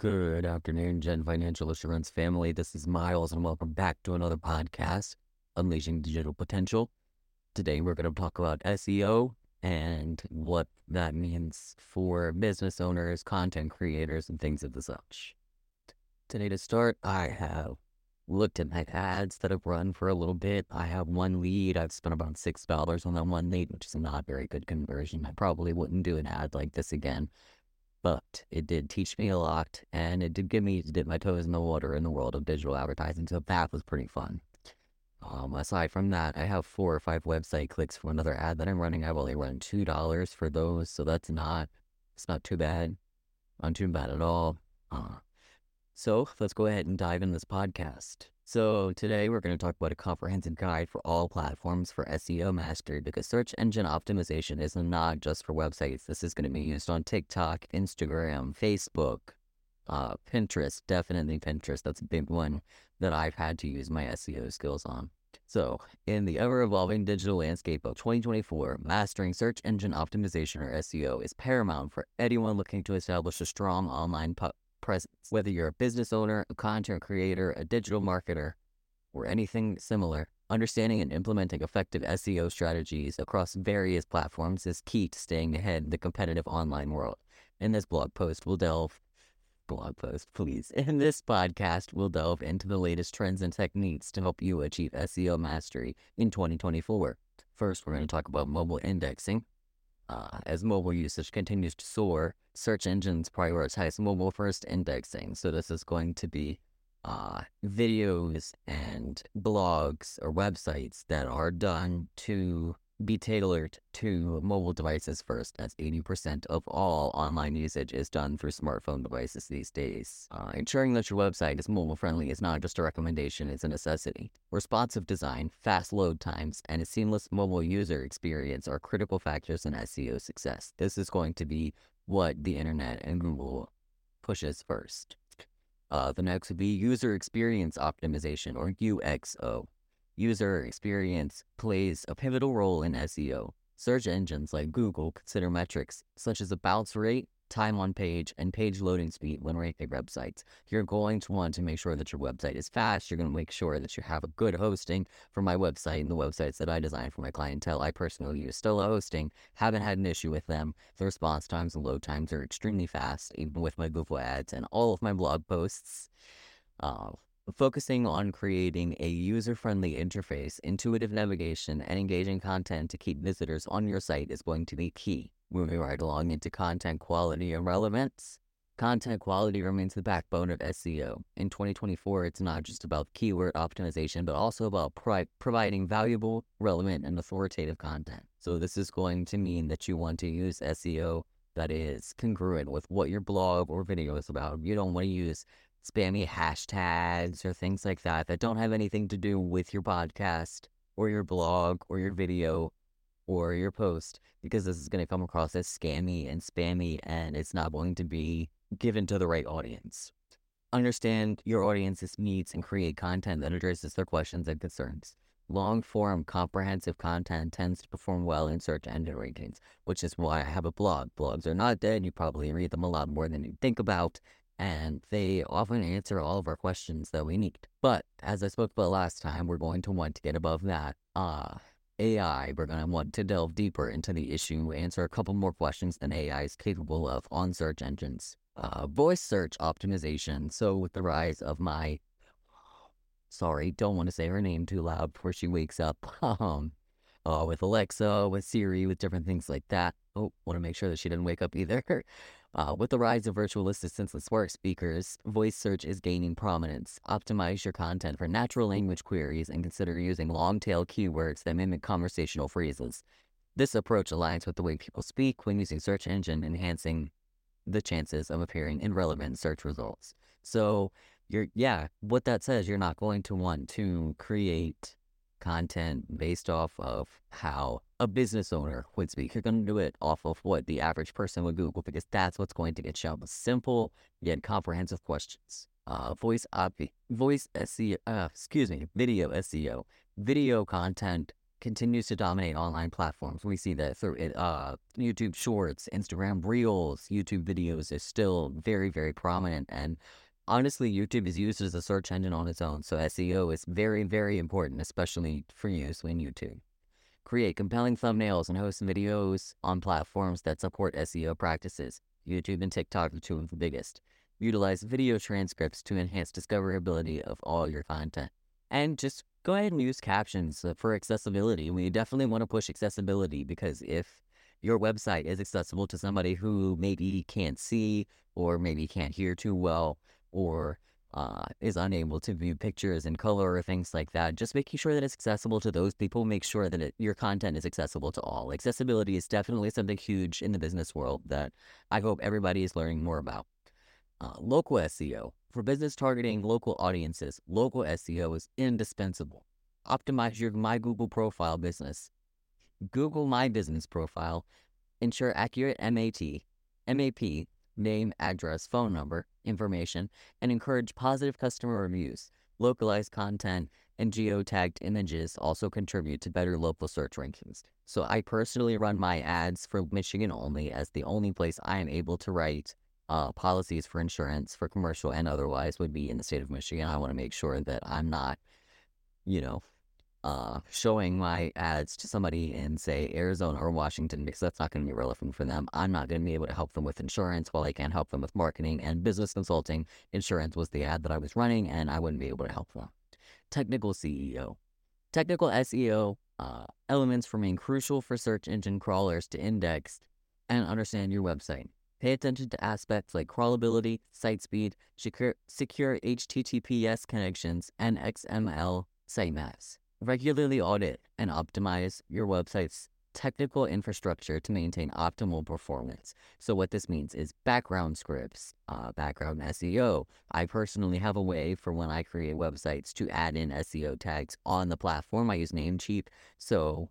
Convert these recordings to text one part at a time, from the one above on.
Good afternoon, Gen Financial Assurance family. This is Miles, and welcome back to another podcast, Unleashing Digital Potential. Today, we're going to talk about SEO and what that means for business owners, content creators, and things of the such. Today, to start, I have looked at my ads that I've run for a little bit. I have one lead. I've spent about $6 on that one lead, which is not very good conversion. I probably wouldn't do an ad like this again but it did teach me a lot and it did give me to dip my toes in the water in the world of digital advertising. So that was pretty fun. Um, aside from that, I have four or five website clicks for another ad that I'm running. I've only run two dollars for those, so that's not it's not too bad, not too bad at all. Uh, so let's go ahead and dive in this podcast. So, today we're going to talk about a comprehensive guide for all platforms for SEO mastery because search engine optimization is not just for websites. This is going to be used on TikTok, Instagram, Facebook, uh, Pinterest, definitely Pinterest. That's a big one that I've had to use my SEO skills on. So, in the ever evolving digital landscape of 2024, mastering search engine optimization or SEO is paramount for anyone looking to establish a strong online pu- presence. Whether you're a business owner, a content creator, a digital marketer, or anything similar, understanding and implementing effective SEO strategies across various platforms is key to staying ahead in the competitive online world. In this blog post, we'll delve blog post, please. In this podcast, we'll delve into the latest trends and techniques to help you achieve SEO mastery in 2024. First, we're going to talk about mobile indexing. Uh, as mobile usage continues to soar, search engines prioritize mobile first indexing. So, this is going to be uh, videos and blogs or websites that are done to be tailored to mobile devices first, as 80% of all online usage is done through smartphone devices these days. Uh, ensuring that your website is mobile friendly is not just a recommendation, it's a necessity. Responsive design, fast load times, and a seamless mobile user experience are critical factors in SEO success. This is going to be what the internet and Google pushes first. Uh, the next would be user experience optimization or UXO user experience plays a pivotal role in SEO. Search engines like Google consider metrics such as the bounce rate, time on page, and page loading speed when ranking websites. You're going to want to make sure that your website is fast. You're going to make sure that you have a good hosting for my website and the websites that I design for my clientele. I personally use Stella Hosting, haven't had an issue with them. The response times and load times are extremely fast, even with my Google ads and all of my blog posts. Uh, focusing on creating a user friendly interface, intuitive navigation, and engaging content to keep visitors on your site is going to be key. Moving right along into content quality and relevance. Content quality remains the backbone of SEO. In 2024, it's not just about keyword optimization, but also about providing valuable, relevant, and authoritative content. So, this is going to mean that you want to use SEO that is congruent with what your blog or video is about. You don't want to use spammy hashtags or things like that that don't have anything to do with your podcast or your blog or your video or your post because this is going to come across as scammy and spammy and it's not going to be given to the right audience. Understand your audience's needs and create content that addresses their questions and concerns. Long form, comprehensive content tends to perform well in search engine rankings, which is why I have a blog. Blogs are not dead. You probably read them a lot more than you think about and they often answer all of our questions that we need. But as I spoke about last time, we're going to want to get above that. Uh, AI, we're going to want to delve deeper into the issue, answer a couple more questions than AI is capable of on search engines. Uh, voice search optimization. So, with the rise of my, sorry, don't want to say her name too loud before she wakes up. Um, uh, with Alexa, with Siri, with different things like that. Oh, want to make sure that she didn't wake up either. Uh, with the rise of virtual assistants and smart speakers, voice search is gaining prominence. Optimize your content for natural language queries and consider using long tail keywords that mimic conversational phrases. This approach aligns with the way people speak when using search engine, enhancing the chances of appearing in relevant search results. So, you're, yeah, what that says, you're not going to want to create content based off of how a business owner would speak. You're going to do it off of what the average person would Google because that's what's going to get you shown. Simple yet comprehensive questions. Uh, voice op- voice SEO, uh, excuse me, video SEO. Video content continues to dominate online platforms. We see that through it, uh, YouTube Shorts, Instagram Reels, YouTube videos is still very, very prominent. And honestly, YouTube is used as a search engine on its own. So SEO is very, very important, especially for use in YouTube. Create compelling thumbnails and host videos on platforms that support SEO practices. YouTube and TikTok are two of the biggest. Utilize video transcripts to enhance discoverability of all your content. And just go ahead and use captions uh, for accessibility. We definitely want to push accessibility because if your website is accessible to somebody who maybe can't see or maybe can't hear too well or uh, is unable to view pictures in color or things like that, just making sure that it's accessible to those people, make sure that it, your content is accessible to all. Accessibility is definitely something huge in the business world that I hope everybody is learning more about. Uh, local SEO. For business targeting local audiences, local SEO is indispensable. Optimize your My Google profile business. Google My Business profile. Ensure accurate MAT, MAP, name, address, phone number, information, and encourage positive customer reviews. Localized content and geotagged images also contribute to better local search rankings. So I personally run my ads for Michigan only as the only place I am able to write uh, policies for insurance for commercial and otherwise would be in the state of Michigan. I want to make sure that I'm not, you know, uh, showing my ads to somebody in, say, Arizona or Washington, because that's not going to be relevant for them. I'm not going to be able to help them with insurance while I can help them with marketing and business consulting. Insurance was the ad that I was running, and I wouldn't be able to help them. Technical SEO. Technical SEO uh, elements remain crucial for search engine crawlers to index and understand your website. Pay attention to aspects like crawlability, site speed, secure, secure HTTPS connections, and XML sitemaps. Regularly audit and optimize your website's technical infrastructure to maintain optimal performance. So, what this means is background scripts, uh, background SEO. I personally have a way for when I create websites to add in SEO tags on the platform. I use Namecheap. So,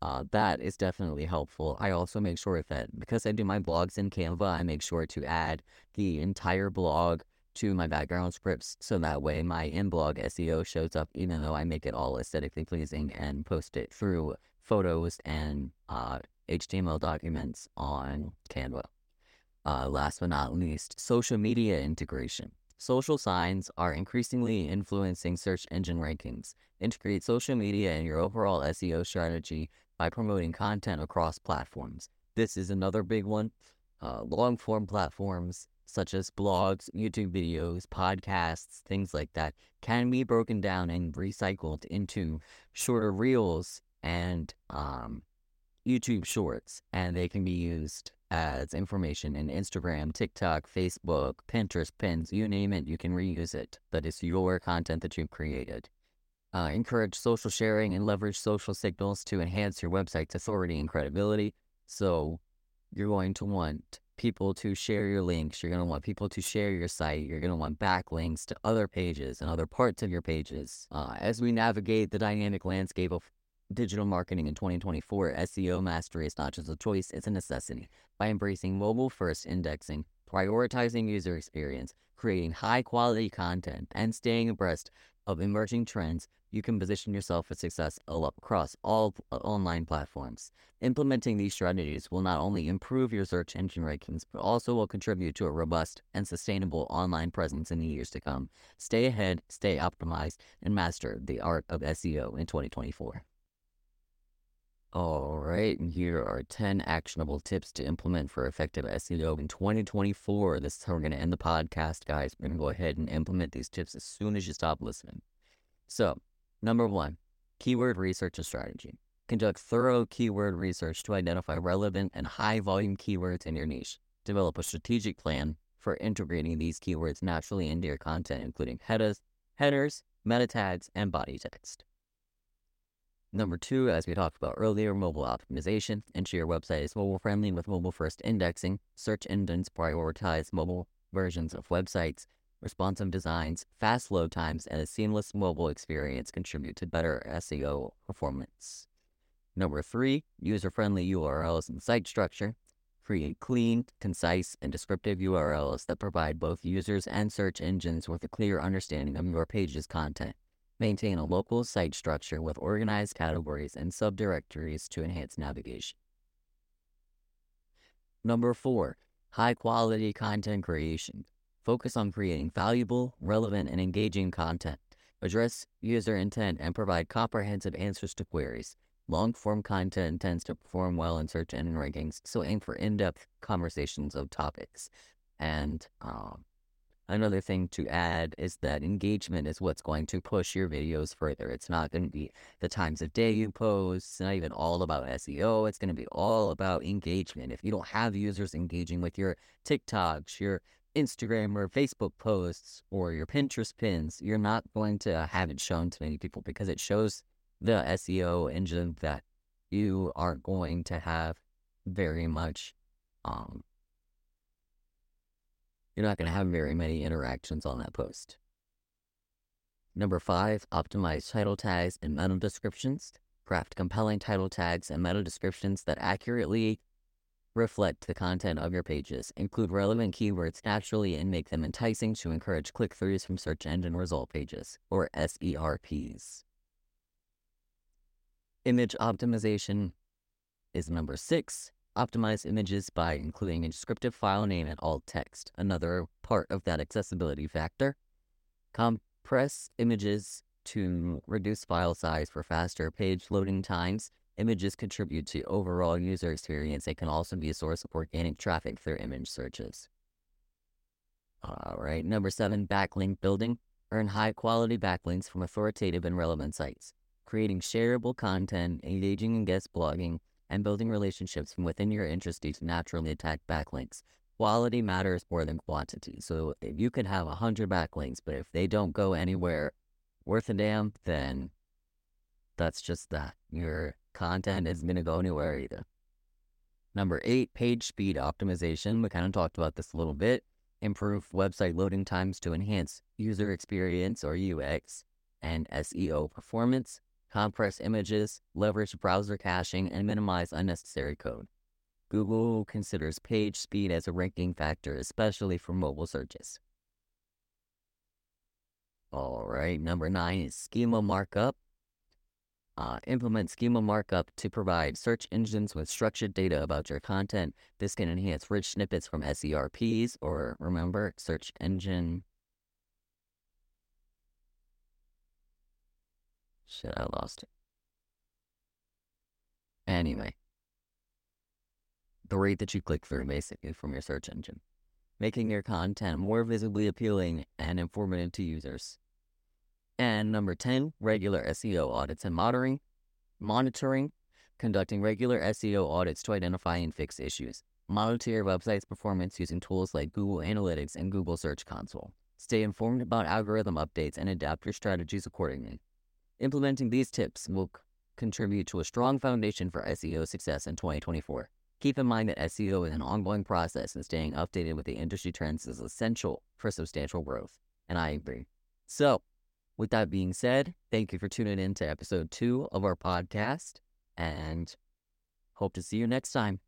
uh, that is definitely helpful. I also make sure that because I do my blogs in Canva, I make sure to add the entire blog to my background scripts so that way my in-blog SEO shows up even though I make it all aesthetically pleasing and post it through photos and uh, HTML documents on Canva. Uh, last but not least, social media integration. Social signs are increasingly influencing search engine rankings. Integrate social media in your overall SEO strategy by promoting content across platforms. This is another big one. Uh, long form platforms such as blogs, YouTube videos, podcasts, things like that can be broken down and recycled into shorter reels and um, YouTube shorts, and they can be used as information in Instagram, TikTok, Facebook, Pinterest, pins, you name it, you can reuse it. That is your content that you've created. Uh, encourage social sharing and leverage social signals to enhance your website's authority and credibility. So, you're going to want people to share your links. You're going to want people to share your site. You're going to want backlinks to other pages and other parts of your pages. Uh, as we navigate the dynamic landscape of digital marketing in 2024, SEO mastery is not just a choice, it's a necessity. By embracing mobile first indexing, prioritizing user experience, creating high quality content, and staying abreast of emerging trends, you can position yourself for success across all uh, online platforms. Implementing these strategies will not only improve your search engine rankings, but also will contribute to a robust and sustainable online presence in the years to come. Stay ahead, stay optimized, and master the art of SEO in 2024. All right, and here are 10 actionable tips to implement for effective SEO in 2024. This is how we're going to end the podcast, guys. We're going to go ahead and implement these tips as soon as you stop listening. So, number one, keyword research and strategy. Conduct thorough keyword research to identify relevant and high volume keywords in your niche. Develop a strategic plan for integrating these keywords naturally into your content, including headers, headers, meta tags, and body text. Number two, as we talked about earlier, mobile optimization. Ensure your website is mobile friendly with mobile first indexing. Search engines prioritize mobile versions of websites. Responsive designs, fast load times, and a seamless mobile experience contribute to better SEO performance. Number three, user friendly URLs and site structure. Create clean, concise, and descriptive URLs that provide both users and search engines with a clear understanding of your page's content. Maintain a local site structure with organized categories and subdirectories to enhance navigation. Number four, high quality content creation. Focus on creating valuable, relevant, and engaging content. Address user intent and provide comprehensive answers to queries. Long form content tends to perform well in search engine rankings, so aim for in depth conversations of topics. And um, Another thing to add is that engagement is what's going to push your videos further. It's not going to be the times of day you post. It's not even all about SEO. It's going to be all about engagement. If you don't have users engaging with your TikToks, your Instagram or Facebook posts, or your Pinterest pins, you're not going to have it shown to many people because it shows the SEO engine that you are going to have very much um, you're not going to have very many interactions on that post. Number five, optimize title tags and meta descriptions. Craft compelling title tags and meta descriptions that accurately reflect the content of your pages. Include relevant keywords naturally and make them enticing to encourage click throughs from search engine result pages, or SERPs. Image optimization is number six. Optimize images by including a descriptive file name and alt text, another part of that accessibility factor. Compress images to reduce file size for faster page loading times. Images contribute to overall user experience. They can also be a source of organic traffic through image searches. All right, number seven, backlink building. Earn high quality backlinks from authoritative and relevant sites. Creating shareable content, engaging in guest blogging, and building relationships from within your industry to naturally attack backlinks. Quality matters more than quantity. So if you can have 100 backlinks, but if they don't go anywhere worth a damn, then that's just that. Your content isn't going to go anywhere either. Number eight, page speed optimization. We kind of talked about this a little bit. Improve website loading times to enhance user experience or UX and SEO performance compress images, leverage browser caching, and minimize unnecessary code. Google considers page speed as a ranking factor, especially for mobile searches. All right, number nine is schema markup. Uh, implement schema markup to provide search engines with structured data about your content. This can enhance rich snippets from SERPs, or remember, search engine Shit, I lost it. Anyway, the rate that you click through basically from your search engine, making your content more visibly appealing and informative to users. And number 10, regular SEO audits and monitoring. Monitoring, conducting regular SEO audits to identify and fix issues. Monitor your website's performance using tools like Google Analytics and Google Search Console. Stay informed about algorithm updates and adapt your strategies accordingly. Implementing these tips will contribute to a strong foundation for SEO success in 2024. Keep in mind that SEO is an ongoing process and staying updated with the industry trends is essential for substantial growth. And I agree. So, with that being said, thank you for tuning in to episode two of our podcast and hope to see you next time.